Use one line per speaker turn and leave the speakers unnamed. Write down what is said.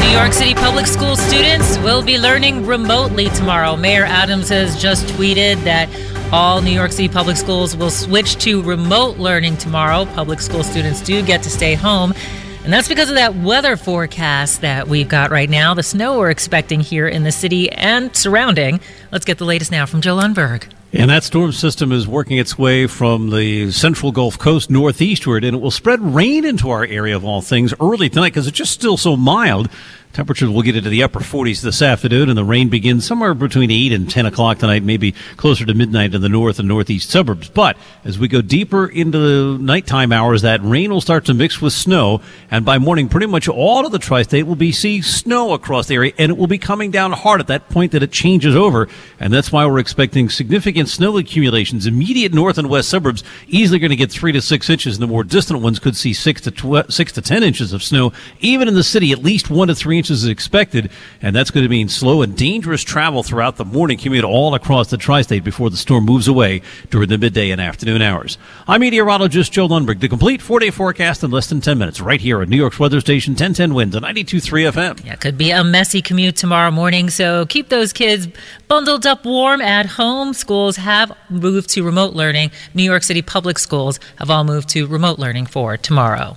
New York City public school students will be learning remotely tomorrow. Mayor Adams has just tweeted that all New York City public schools will switch to remote learning tomorrow. Public school students do get to stay home. And that's because of that weather forecast that we've got right now, the snow we're expecting here in the city and surrounding. Let's get the latest now from Joe Lundberg.
And that storm system is working its way from the central Gulf Coast northeastward, and it will spread rain into our area of all things early tonight because it's just still so mild. Temperatures will get into the upper 40s this afternoon, and the rain begins somewhere between 8 and 10 o'clock tonight, maybe closer to midnight in the north and northeast suburbs. But as we go deeper into the nighttime hours, that rain will start to mix with snow, and by morning, pretty much all of the tri state will be seeing snow across the area, and it will be coming down hard at that point that it changes over. And that's why we're expecting significant snow accumulations. Immediate north and west suburbs easily going to get 3 to 6 inches, and the more distant ones could see 6 to, tw- 6 to 10 inches of snow. Even in the city, at least 1 to 3 inches is expected, and that's going to mean slow and dangerous travel throughout the morning commute all across the tri-state before the storm moves away during the midday and afternoon hours. I'm meteorologist Joe Lundberg. The complete four-day forecast in less than 10 minutes right here at New York's weather station 1010 WINS on 92.3 FM.
Yeah, could be a messy commute tomorrow morning, so keep those kids bundled up warm at home. Schools have moved to remote learning. New York City public schools have all moved to remote learning for tomorrow.